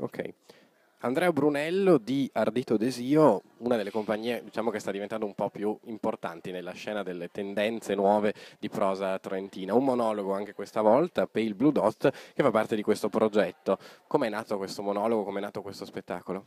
Ok. Andrea Brunello di Ardito Desio, una delle compagnie diciamo, che sta diventando un po' più importanti nella scena delle tendenze nuove di prosa trentina. Un monologo anche questa volta, Pale Blue Dot, che fa parte di questo progetto. Come è nato questo monologo, come è nato questo spettacolo?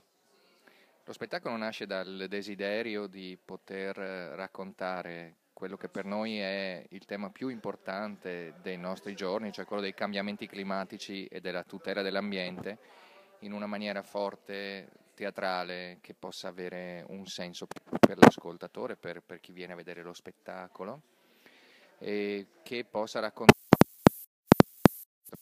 Lo spettacolo nasce dal desiderio di poter raccontare quello che per noi è il tema più importante dei nostri giorni, cioè quello dei cambiamenti climatici e della tutela dell'ambiente in una maniera forte, teatrale, che possa avere un senso per l'ascoltatore, per, per chi viene a vedere lo spettacolo, e che possa raccontare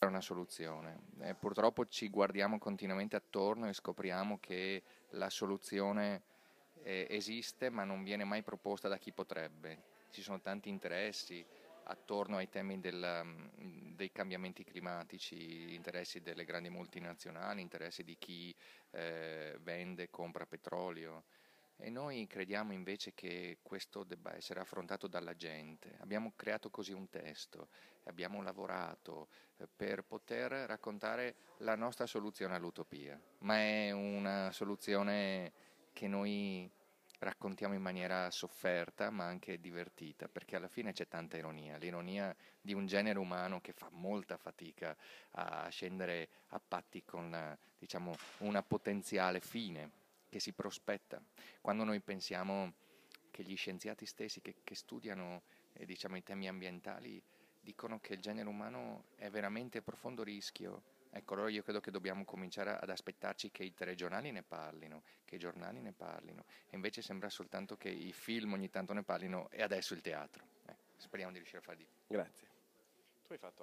una soluzione. Eh, purtroppo ci guardiamo continuamente attorno e scopriamo che la soluzione eh, esiste ma non viene mai proposta da chi potrebbe. Ci sono tanti interessi, attorno ai temi del, mm, dei cambiamenti climatici, interessi delle grandi multinazionali, interessi di chi eh, vende e compra petrolio. E noi crediamo invece che questo debba essere affrontato dalla gente. Abbiamo creato così un testo, abbiamo lavorato eh, per poter raccontare la nostra soluzione all'utopia, ma è una soluzione che noi raccontiamo in maniera sofferta ma anche divertita, perché alla fine c'è tanta ironia, l'ironia di un genere umano che fa molta fatica a scendere a patti con diciamo, una potenziale fine che si prospetta. Quando noi pensiamo che gli scienziati stessi che, che studiano eh, diciamo, i temi ambientali dicono che il genere umano è veramente a profondo rischio Ecco, allora io credo che dobbiamo cominciare ad aspettarci che i telegiornali ne parlino, che i giornali ne parlino, e invece sembra soltanto che i film ogni tanto ne parlino e adesso il teatro. Eh, speriamo di riuscire a fare di più. Grazie. Tu hai fatto